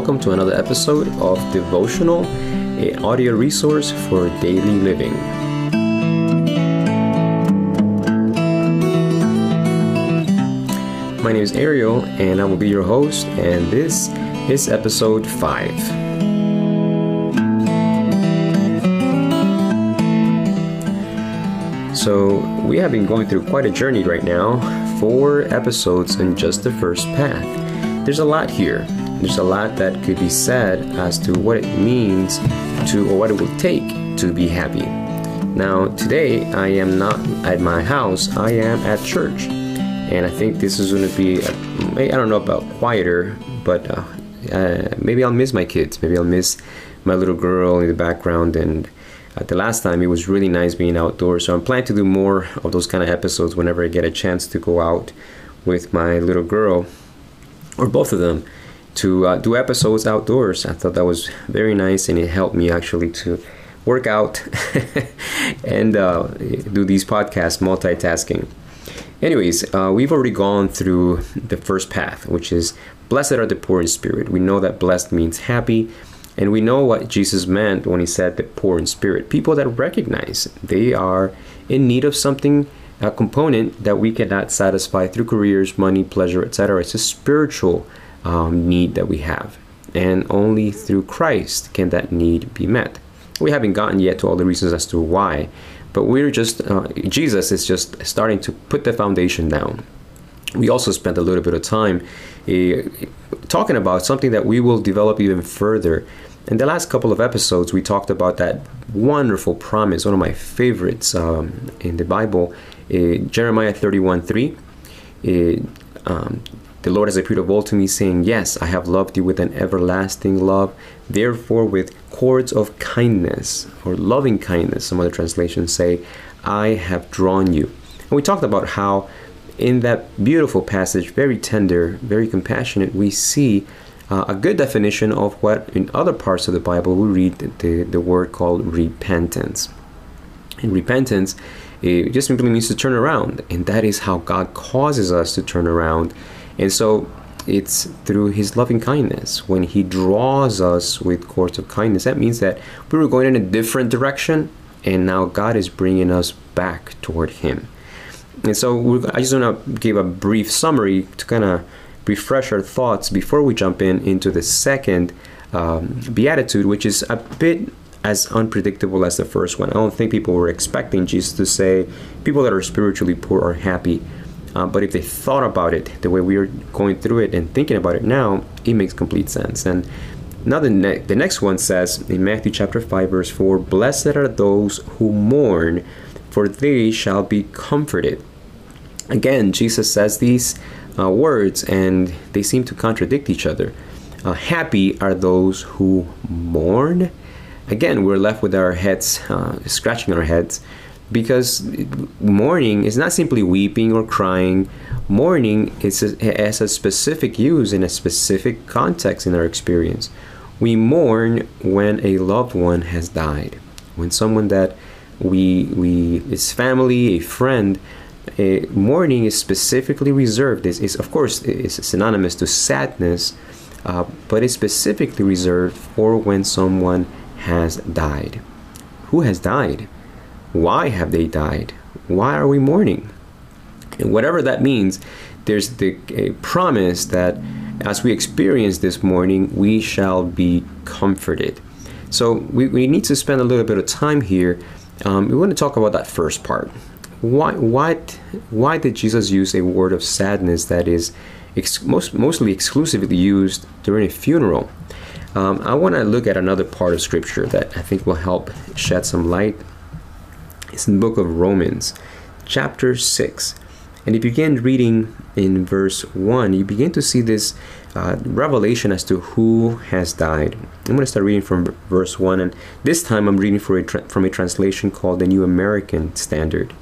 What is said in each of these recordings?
welcome to another episode of Devotional, a audio resource for daily living. My name is Ariel, and I will be your host, and this is episode 5. So, we have been going through quite a journey right now. Four episodes in just the first path. There's a lot here. There's a lot that could be said as to what it means to, or what it will take to be happy. Now, today I am not at my house, I am at church. And I think this is going to be, I don't know about quieter, but uh, uh, maybe I'll miss my kids. Maybe I'll miss my little girl in the background. And uh, the last time it was really nice being outdoors. So I'm planning to do more of those kind of episodes whenever I get a chance to go out with my little girl, or both of them to uh, do episodes outdoors. I thought that was very nice and it helped me actually to work out and uh, do these podcasts multitasking. Anyways, uh, we've already gone through the first path, which is blessed are the poor in spirit. We know that blessed means happy, and we know what Jesus meant when he said the poor in spirit. People that recognize they are in need of something, a component that we cannot satisfy through careers, money, pleasure, etc. It's a spiritual um, need that we have. And only through Christ can that need be met. We haven't gotten yet to all the reasons as to why, but we're just, uh, Jesus is just starting to put the foundation down. We also spent a little bit of time uh, talking about something that we will develop even further. In the last couple of episodes, we talked about that wonderful promise, one of my favorites um, in the Bible, uh, Jeremiah 31 3. Uh, um, the Lord has appeared of old to me, saying, Yes, I have loved you with an everlasting love. Therefore, with cords of kindness or loving kindness, some other translations say, I have drawn you. And we talked about how, in that beautiful passage, very tender, very compassionate, we see uh, a good definition of what in other parts of the Bible we read the, the word called repentance. And repentance it just simply means to turn around, and that is how God causes us to turn around and so it's through his loving kindness. When he draws us with cords of kindness, that means that we were going in a different direction, and now God is bringing us back toward him. And so I just want to give a brief summary to kind of refresh our thoughts before we jump in into the second um, beatitude, which is a bit as unpredictable as the first one. I don't think people were expecting Jesus to say, people that are spiritually poor are happy. Uh, but if they thought about it the way we are going through it and thinking about it now, it makes complete sense. And now the, ne- the next one says in Matthew chapter 5, verse 4 Blessed are those who mourn, for they shall be comforted. Again, Jesus says these uh, words and they seem to contradict each other. Uh, happy are those who mourn. Again, we're left with our heads, uh, scratching our heads because mourning is not simply weeping or crying. Mourning is a, has a specific use in a specific context in our experience. We mourn when a loved one has died, when someone that we we is family, a friend. A mourning is specifically reserved. Is is of course is synonymous to sadness, uh, but it's specifically reserved for when someone has died. Who has died? Why have they died? Why are we mourning? And whatever that means, there's the a promise that as we experience this mourning, we shall be comforted. So we, we need to spend a little bit of time here. Um, we want to talk about that first part. Why, why, why did Jesus use a word of sadness that is ex- most, mostly exclusively used during a funeral? Um, I want to look at another part of Scripture that I think will help shed some light it's in the book of Romans, chapter 6. And if you begin reading in verse 1, you begin to see this uh, revelation as to who has died. I'm going to start reading from verse 1, and this time I'm reading a from a translation called the New American Standard.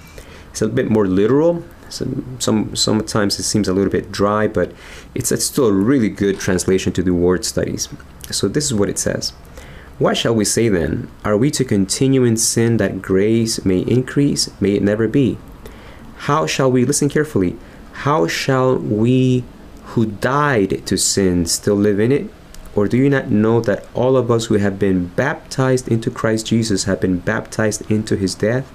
It's a bit more literal. So some sometimes it seems a little bit dry, but it's, it's still a really good translation to do word studies. So this is what it says. What shall we say then? Are we to continue in sin that grace may increase? May it never be. How shall we, listen carefully, how shall we who died to sin still live in it? Or do you not know that all of us who have been baptized into Christ Jesus have been baptized into his death?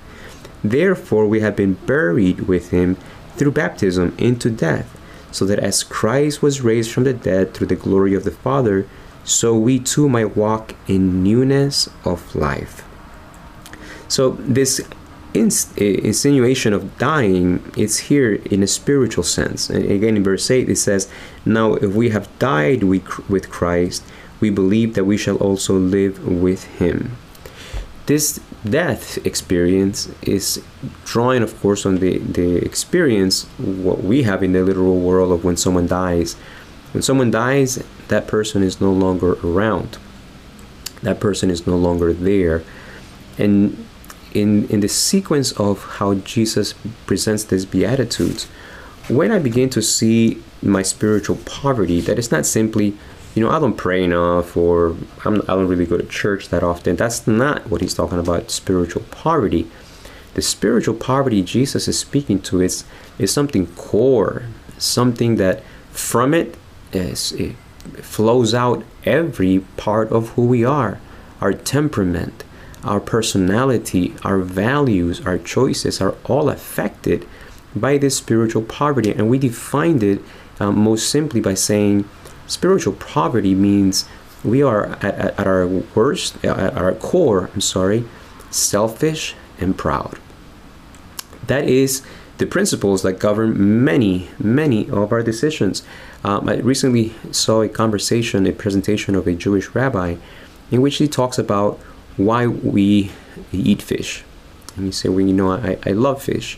Therefore, we have been buried with him through baptism into death, so that as Christ was raised from the dead through the glory of the Father, so we too might walk in newness of life. So, this ins- insinuation of dying is here in a spiritual sense. And again, in verse 8, it says, Now, if we have died with Christ, we believe that we shall also live with him. This death experience is drawing, of course, on the, the experience what we have in the literal world of when someone dies. When someone dies, that person is no longer around. That person is no longer there. And in, in the sequence of how Jesus presents these Beatitudes, when I begin to see my spiritual poverty, that it's not simply, you know, I don't pray enough or I'm, I don't really go to church that often. That's not what he's talking about, spiritual poverty. The spiritual poverty Jesus is speaking to is, is something core, something that from it, is, it flows out every part of who we are our temperament, our personality, our values, our choices are all affected by this spiritual poverty. And we defined it um, most simply by saying spiritual poverty means we are at, at, at our worst, at our core, I'm sorry, selfish and proud. That is the principles that govern many, many of our decisions. Um, I recently saw a conversation, a presentation of a Jewish rabbi, in which he talks about why we eat fish. And you say, well, you know, I, I love fish.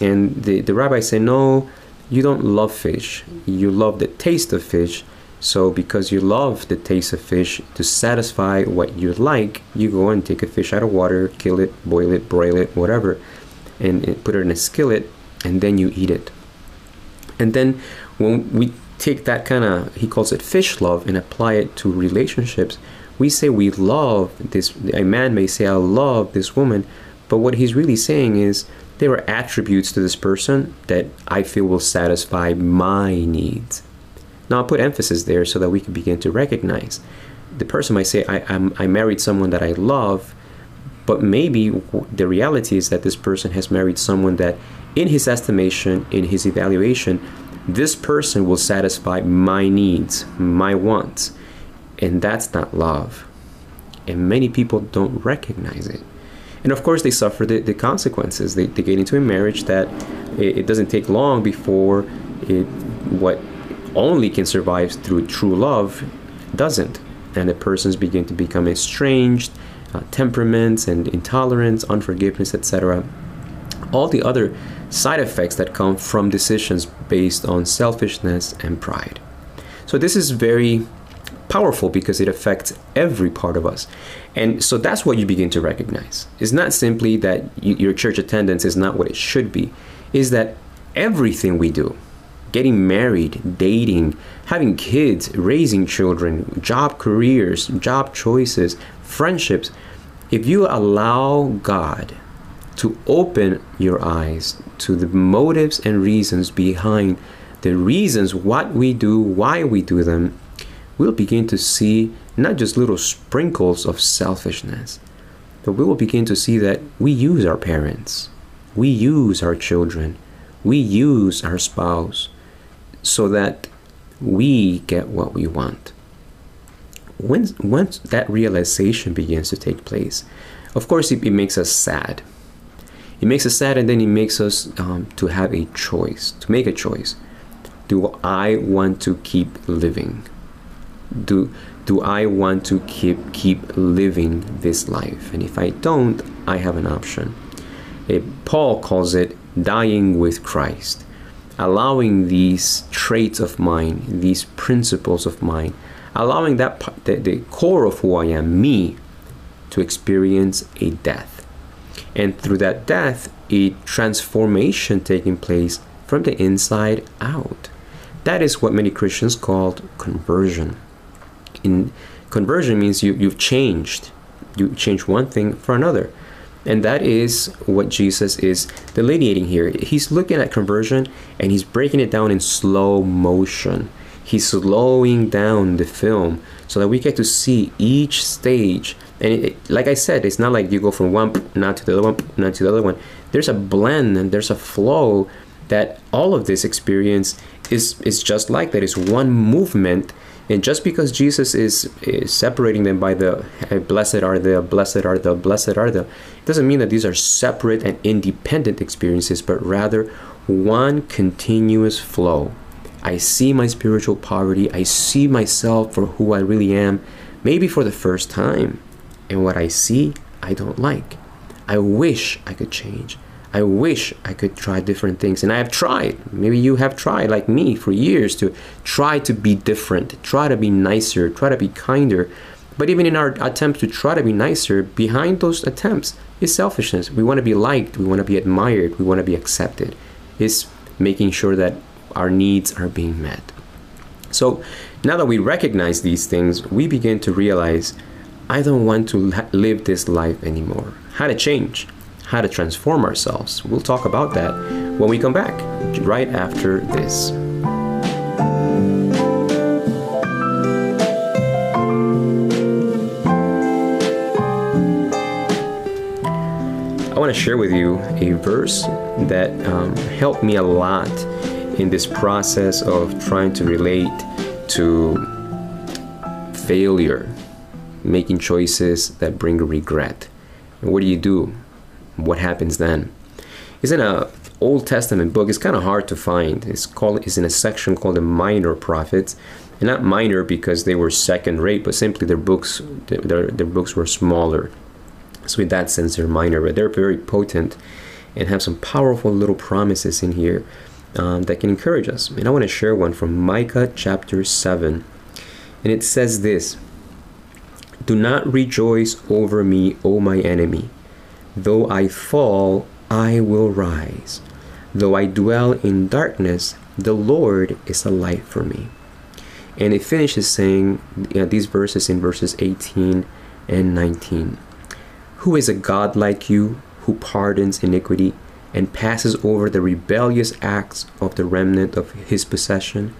And the, the rabbi said, no, you don't love fish. You love the taste of fish. So because you love the taste of fish, to satisfy what you like, you go and take a fish out of water, kill it, boil it, broil it, whatever, and, and put it in a skillet, and then you eat it. And then when we take that kind of, he calls it fish love, and apply it to relationships, we say we love this a man may say i love this woman but what he's really saying is there are attributes to this person that i feel will satisfy my needs. Now i'll put emphasis there so that we can begin to recognize. The person might say i, I'm, I married someone that i love but maybe the reality is that this person has married someone that in his estimation in his evaluation this person will satisfy my needs my wants and that's not love. And many people don't recognize it. And of course, they suffer the, the consequences. They, they get into a marriage that it, it doesn't take long before it, what only can survive through true love doesn't. And the persons begin to become estranged, uh, temperaments and intolerance, unforgiveness, etc. All the other side effects that come from decisions based on selfishness and pride. So, this is very powerful because it affects every part of us. And so that's what you begin to recognize. It's not simply that you, your church attendance is not what it should be, is that everything we do, getting married, dating, having kids, raising children, job careers, job choices, friendships, if you allow God to open your eyes to the motives and reasons behind the reasons what we do, why we do them, we'll begin to see not just little sprinkles of selfishness, but we will begin to see that we use our parents, we use our children, we use our spouse so that we get what we want. When, once that realization begins to take place, of course, it, it makes us sad. It makes us sad, and then it makes us um, to have a choice, to make a choice. Do I want to keep living? do do I want to keep keep living this life? And if I don't, I have an option. It, Paul calls it dying with Christ, allowing these traits of mine, these principles of mine, allowing that the, the core of who I am, me, to experience a death, and through that death, a transformation taking place from the inside out. That is what many Christians called conversion in conversion means you, you've changed. You change one thing for another. And that is what Jesus is delineating here. He's looking at conversion and he's breaking it down in slow motion. He's slowing down the film so that we get to see each stage. And it, it, like I said, it's not like you go from one not to the other one, not to the other one. There's a blend and there's a flow that all of this experience is is just like that. It's one movement. And just because Jesus is, is separating them by the blessed are the, blessed are the, blessed are the, it doesn't mean that these are separate and independent experiences, but rather one continuous flow. I see my spiritual poverty. I see myself for who I really am, maybe for the first time. And what I see, I don't like. I wish I could change. I wish I could try different things. And I have tried. Maybe you have tried, like me, for years to try to be different, try to be nicer, try to be kinder. But even in our attempts to try to be nicer, behind those attempts is selfishness. We want to be liked, we want to be admired, we want to be accepted. It's making sure that our needs are being met. So now that we recognize these things, we begin to realize I don't want to live this life anymore. How to change? how to transform ourselves. We'll talk about that when we come back, right after this. I want to share with you a verse that um, helped me a lot in this process of trying to relate to failure, making choices that bring regret. And what do you do what happens then? It's in a Old Testament book. It's kind of hard to find. It's called. It's in a section called the Minor Prophets, and not minor because they were second rate, but simply their books their, their books were smaller. So in that sense, they're minor, but they're very potent and have some powerful little promises in here um, that can encourage us. And I want to share one from Micah chapter seven, and it says this. Do not rejoice over me, O my enemy. Though I fall, I will rise. Though I dwell in darkness, the Lord is a light for me. And it finishes saying you know, these verses in verses 18 and 19. Who is a God like you who pardons iniquity and passes over the rebellious acts of the remnant of his possession?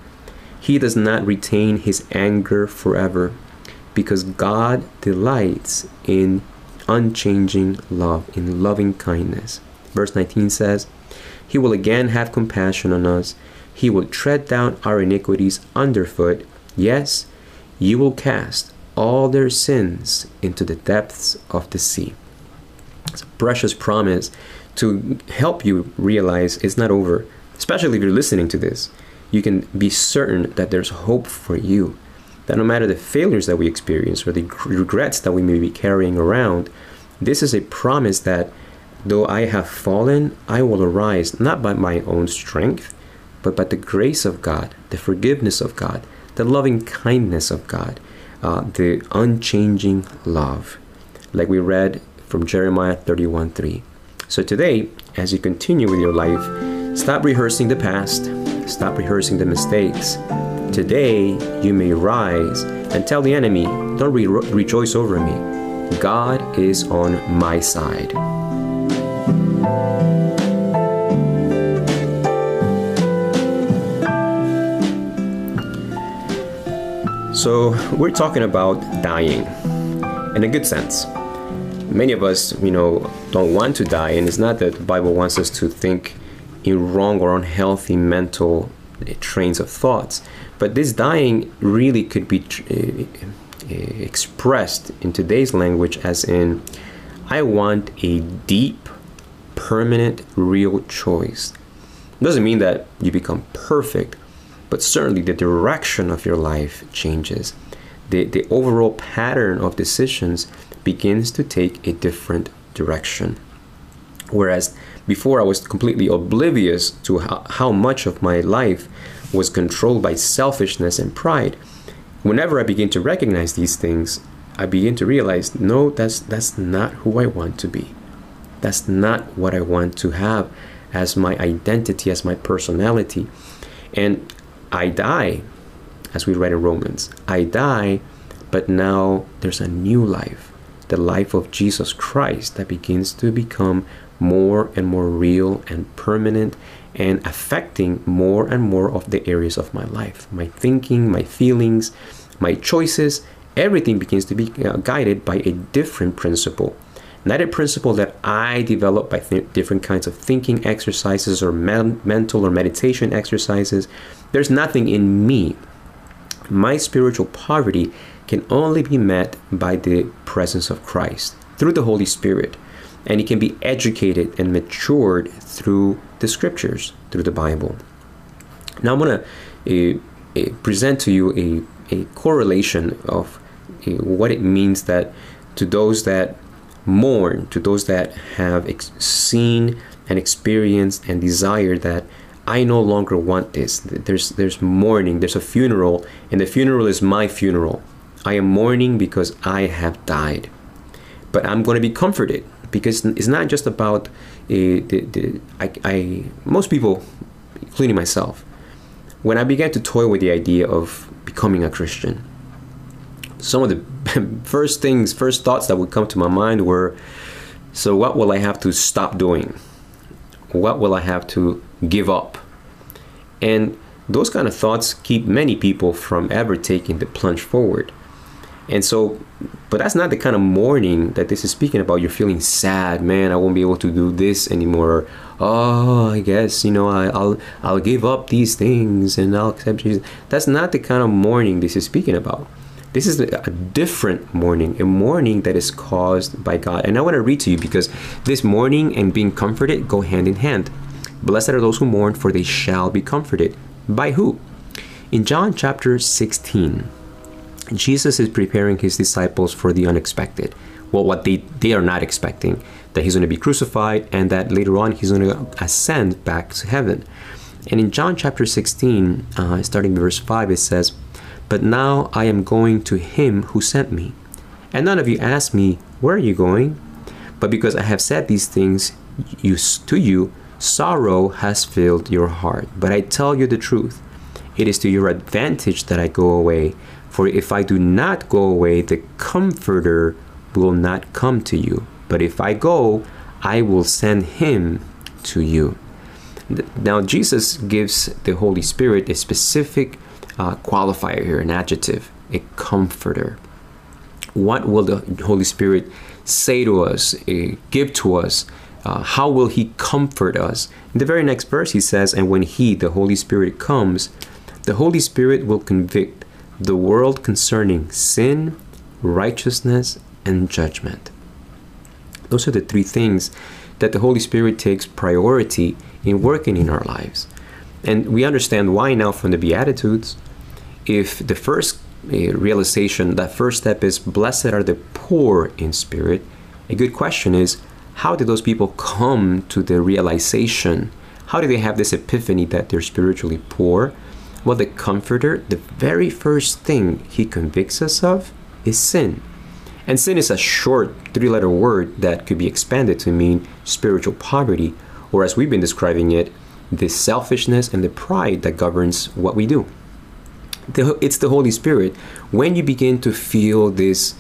He does not retain his anger forever because God delights in unchanging love, in loving kindness. Verse 19 says, He will again have compassion on us. He will tread down our iniquities underfoot. Yes, you will cast all their sins into the depths of the sea. It's a precious promise to help you realize it's not over, especially if you're listening to this. You can be certain that there's hope for you that no matter the failures that we experience or the regrets that we may be carrying around, this is a promise that though I have fallen, I will arise not by my own strength, but by the grace of God, the forgiveness of God, the loving kindness of God, uh, the unchanging love, like we read from Jeremiah 31 3. So today, as you continue with your life, stop rehearsing the past, stop rehearsing the mistakes, Today you may rise and tell the enemy, Don't re- rejoice over me. God is on my side. So, we're talking about dying in a good sense. Many of us, you know, don't want to die, and it's not that the Bible wants us to think in wrong or unhealthy mental eh, trains of thoughts. But this dying really could be uh, expressed in today's language as in, I want a deep, permanent, real choice. It doesn't mean that you become perfect, but certainly the direction of your life changes. The, the overall pattern of decisions begins to take a different direction. Whereas before I was completely oblivious to how, much of my life was controlled by selfishness and pride. Whenever I begin to recognize these things, I begin to realize no, that's, that's not who I want to be. That's not what I want to have as my identity, as my personality. And I die, as we read in Romans. I die, but now there's a new life. The life of Jesus Christ that begins to become more and more real and permanent and affecting more and more of the areas of my life. My thinking, my feelings, my choices, everything begins to be uh, guided by a different principle. Not a principle that I develop by different kinds of thinking exercises or men- mental or meditation exercises. There's nothing in me. My spiritual poverty can only be met by the presence of Christ through the Holy Spirit. And it can be educated and matured through the scriptures, through the Bible. Now, I'm going to uh, uh, present to you a, a correlation of uh, what it means that to those that mourn, to those that have ex- seen and experienced and desire that I no longer want this. There's there's mourning, there's a funeral, and the funeral is my funeral. I am mourning because I have died. But I'm going to be comforted because it's not just about uh, the, the I, I most people, including myself, when I began to toy with the idea of becoming a Christian, some of the first things, first thoughts that would come to my mind were, so what will I have to stop doing? What will I have to give up? And those kind of thoughts keep many people from ever taking the plunge forward. And so, but that's not the kind of mourning that this is speaking about. You're feeling sad, man. I won't be able to do this anymore. Oh, I guess you know I, will I'll give up these things and I'll accept Jesus. That's not the kind of mourning this is speaking about. This is a different mourning, a mourning that is caused by God. And I want to read to you because this mourning and being comforted go hand in hand. Blessed are those who mourn, for they shall be comforted. By who? In John chapter 16, Jesus is preparing his disciples for the unexpected. Well, what they, they are not expecting that he's going to be crucified and that later on he's going to ascend back to heaven. And in John chapter 16, uh, starting verse 5, it says, but now I am going to him who sent me. And none of you ask me, Where are you going? But because I have said these things you, to you, sorrow has filled your heart. But I tell you the truth. It is to your advantage that I go away. For if I do not go away, the Comforter will not come to you. But if I go, I will send him to you. Now, Jesus gives the Holy Spirit a specific uh, qualifier here, an adjective, a comforter. What will the Holy Spirit say to us, uh, give to us? Uh, how will He comfort us? In the very next verse, He says, And when He, the Holy Spirit, comes, the Holy Spirit will convict the world concerning sin, righteousness, and judgment. Those are the three things that the Holy Spirit takes priority in working in our lives. And we understand why now from the Beatitudes. If the first uh, realization, that first step is, Blessed are the poor in spirit, a good question is, how did those people come to the realization? How do they have this epiphany that they're spiritually poor? Well, the Comforter, the very first thing he convicts us of is sin. And sin is a short three letter word that could be expanded to mean spiritual poverty, or as we've been describing it, the selfishness and the pride that governs what we do. It's the Holy Spirit. When you begin to feel this,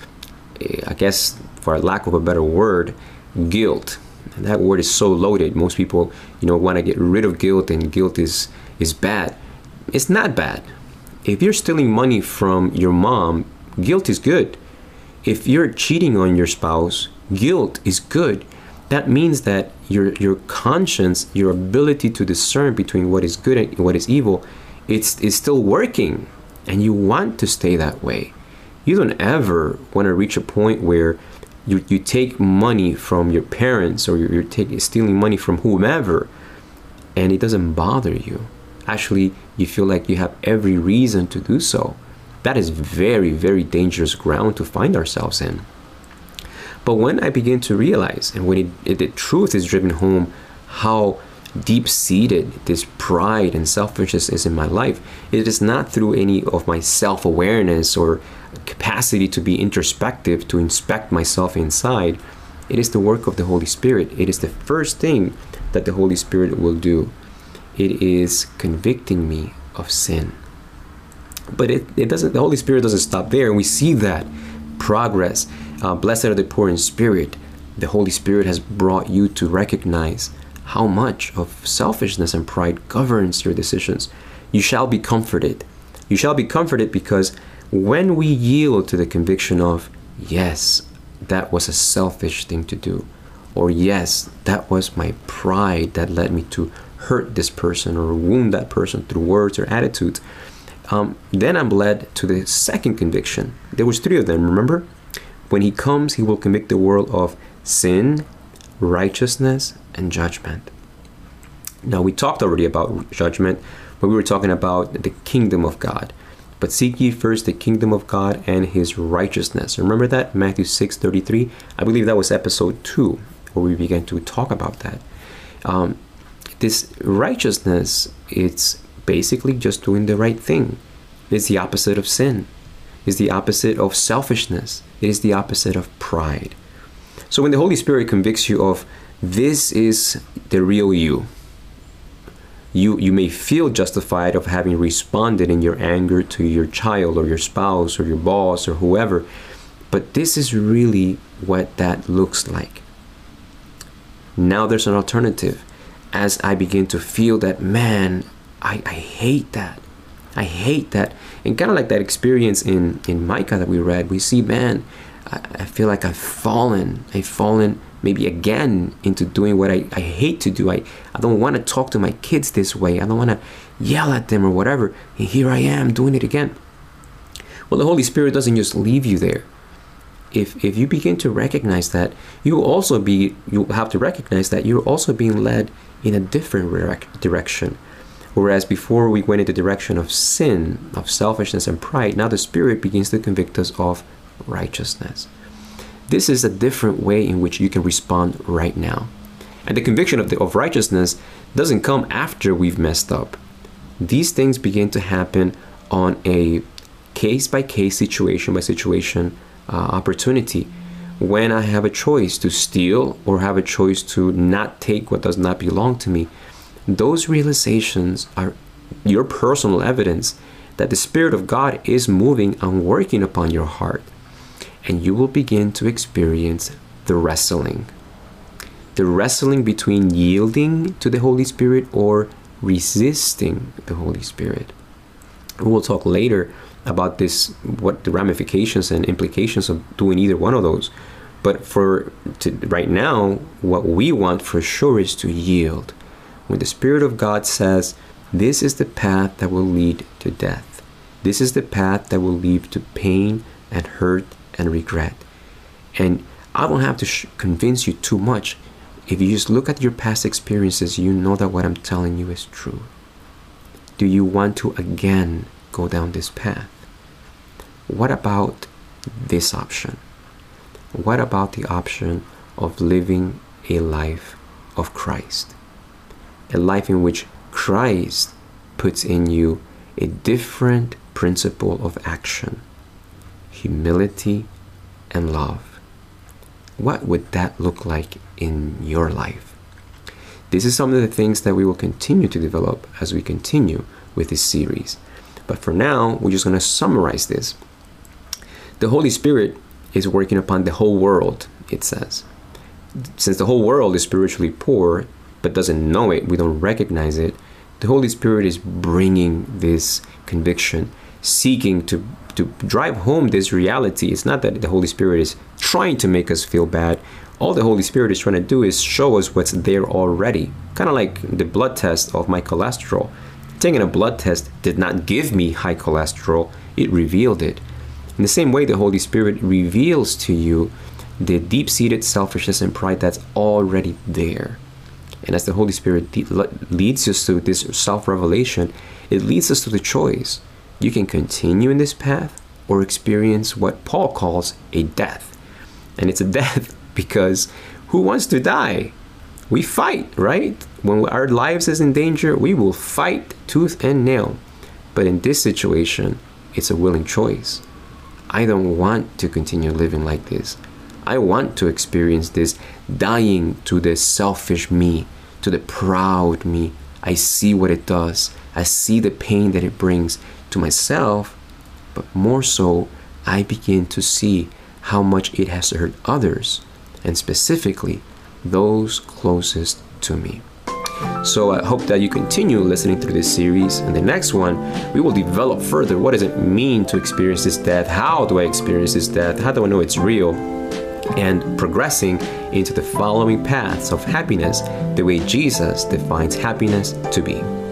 eh, I guess, for lack of a better word, guilt, and that word is so loaded. Most people, you know, want to get rid of guilt, and guilt is is bad. It's not bad. If you're stealing money from your mom, guilt is good. If you're cheating on your spouse, guilt is good that means that your your conscience, your ability to discern between what is good and what is evil, it's is still working, and you want to stay that way. You don't ever want to reach a point where you, you take money from your parents or you're, you're taking stealing money from whomever, and it doesn't bother you. Actually, you feel like you have every reason to do so. That is very, very dangerous ground to find ourselves in. But when I begin to realize, and when it, it, the truth is driven home, how deep seated this pride and selfishness is in my life, it is not through any of my self awareness or capacity to be introspective, to inspect myself inside. It is the work of the Holy Spirit. It is the first thing that the Holy Spirit will do. It is convicting me of sin. But it, it doesn't the Holy Spirit doesn't stop there, and we see that progress Uh, blessed are the poor in spirit. The Holy Spirit has brought you to recognize how much of selfishness and pride governs your decisions. You shall be comforted. You shall be comforted because when we yield to the conviction of, yes, that was a selfish thing to do, or yes, that was my pride that led me to hurt this person or wound that person through words or attitudes, um, then I'm led to the second conviction. There was three of them, remember? When he comes, he will convict the world of sin, righteousness, and judgment. Now, we talked already about judgment, but we were talking about the kingdom of God. But seek ye first the kingdom of God and his righteousness. Remember that? Matthew 6 33. I believe that was episode 2 where we began to talk about that. Um, this righteousness, it's basically just doing the right thing. It's the opposite of sin. It's the opposite of selfishness. It is the opposite of pride. So when the Holy Spirit convicts you of this is the real you, you you may feel justified of having responded in your anger to your child or your spouse or your boss or whoever, but this is really what that looks like. Now there's an alternative. As I begin to feel that, man, I, I hate that. I hate that. And kind of like that experience in, in Micah that we read, we see, man, I, I feel like I've fallen. I've fallen maybe again into doing what I, I hate to do. I, I don't want to talk to my kids this way. I don't want to yell at them or whatever. And here I am doing it again. Well, the Holy Spirit doesn't just leave you there. If, if you begin to recognize that, you also be you have to recognize that you're also being led in a different direction Whereas before we went in the direction of sin, of selfishness and pride, now the Spirit begins to convict us of righteousness. This is a different way in which you can respond right now. And the conviction of, the, of righteousness doesn't come after we've messed up. These things begin to happen on a case by case, situation by situation uh, opportunity. When I have a choice to steal or have a choice to not take what does not belong to me, those realizations are your personal evidence that the Spirit of God is moving and working upon your heart. And you will begin to experience the wrestling. The wrestling between yielding to the Holy Spirit or resisting the Holy Spirit. We will talk later about this, what the ramifications and implications of doing either one of those. But for to, right now, what we want for sure is to yield when the Spirit of God says, This is the path that will lead to death, this is the path that will lead to pain and hurt and regret. And I don't have to sh- convince you too much. If you just look at your past experiences, you know that what I'm telling you is true. Do you want to again go down this path? What about this option? What about the option of living a life of Christ? a life in which Christ puts in you a different principle of action humility and love. What would that look like in your life? This is some of the things that we will continue to develop as we continue with this series. But for now, we're just going to summarize this. The Holy Spirit is working upon the whole world, it says. Since the whole world is spiritually poor, but doesn't know it, we don't recognize it, the Holy Spirit is bringing this conviction, seeking to, to drive home this reality. It's not that the Holy Spirit is trying to make us feel bad. All the Holy Spirit is trying to do is show us what's there already. Kind of like the blood test of my cholesterol. Taking a blood test did not give me high cholesterol, it revealed it. In the same way, the Holy Spirit reveals to you the deep seated selfishness and pride that's already there. And as the Holy Spirit leads us to this self revelation, it leads us to the choice. You can continue in this path or experience what Paul calls a death. And it's a death because who wants to die? We fight, right? When our lives is in danger, we will fight tooth and nail. But in this situation, it's a willing choice. I don't want to continue living like this. I want to experience this dying to the selfish me, to the proud me. I see what it does. I see the pain that it brings to myself, but more so, I begin to see how much it has hurt others, and specifically those closest to me. So I hope that you continue listening through this series. And the next one, we will develop further what does it mean to experience this death? How do I experience this death? How do I know it's real? And progressing into the following paths of happiness the way Jesus defines happiness to be.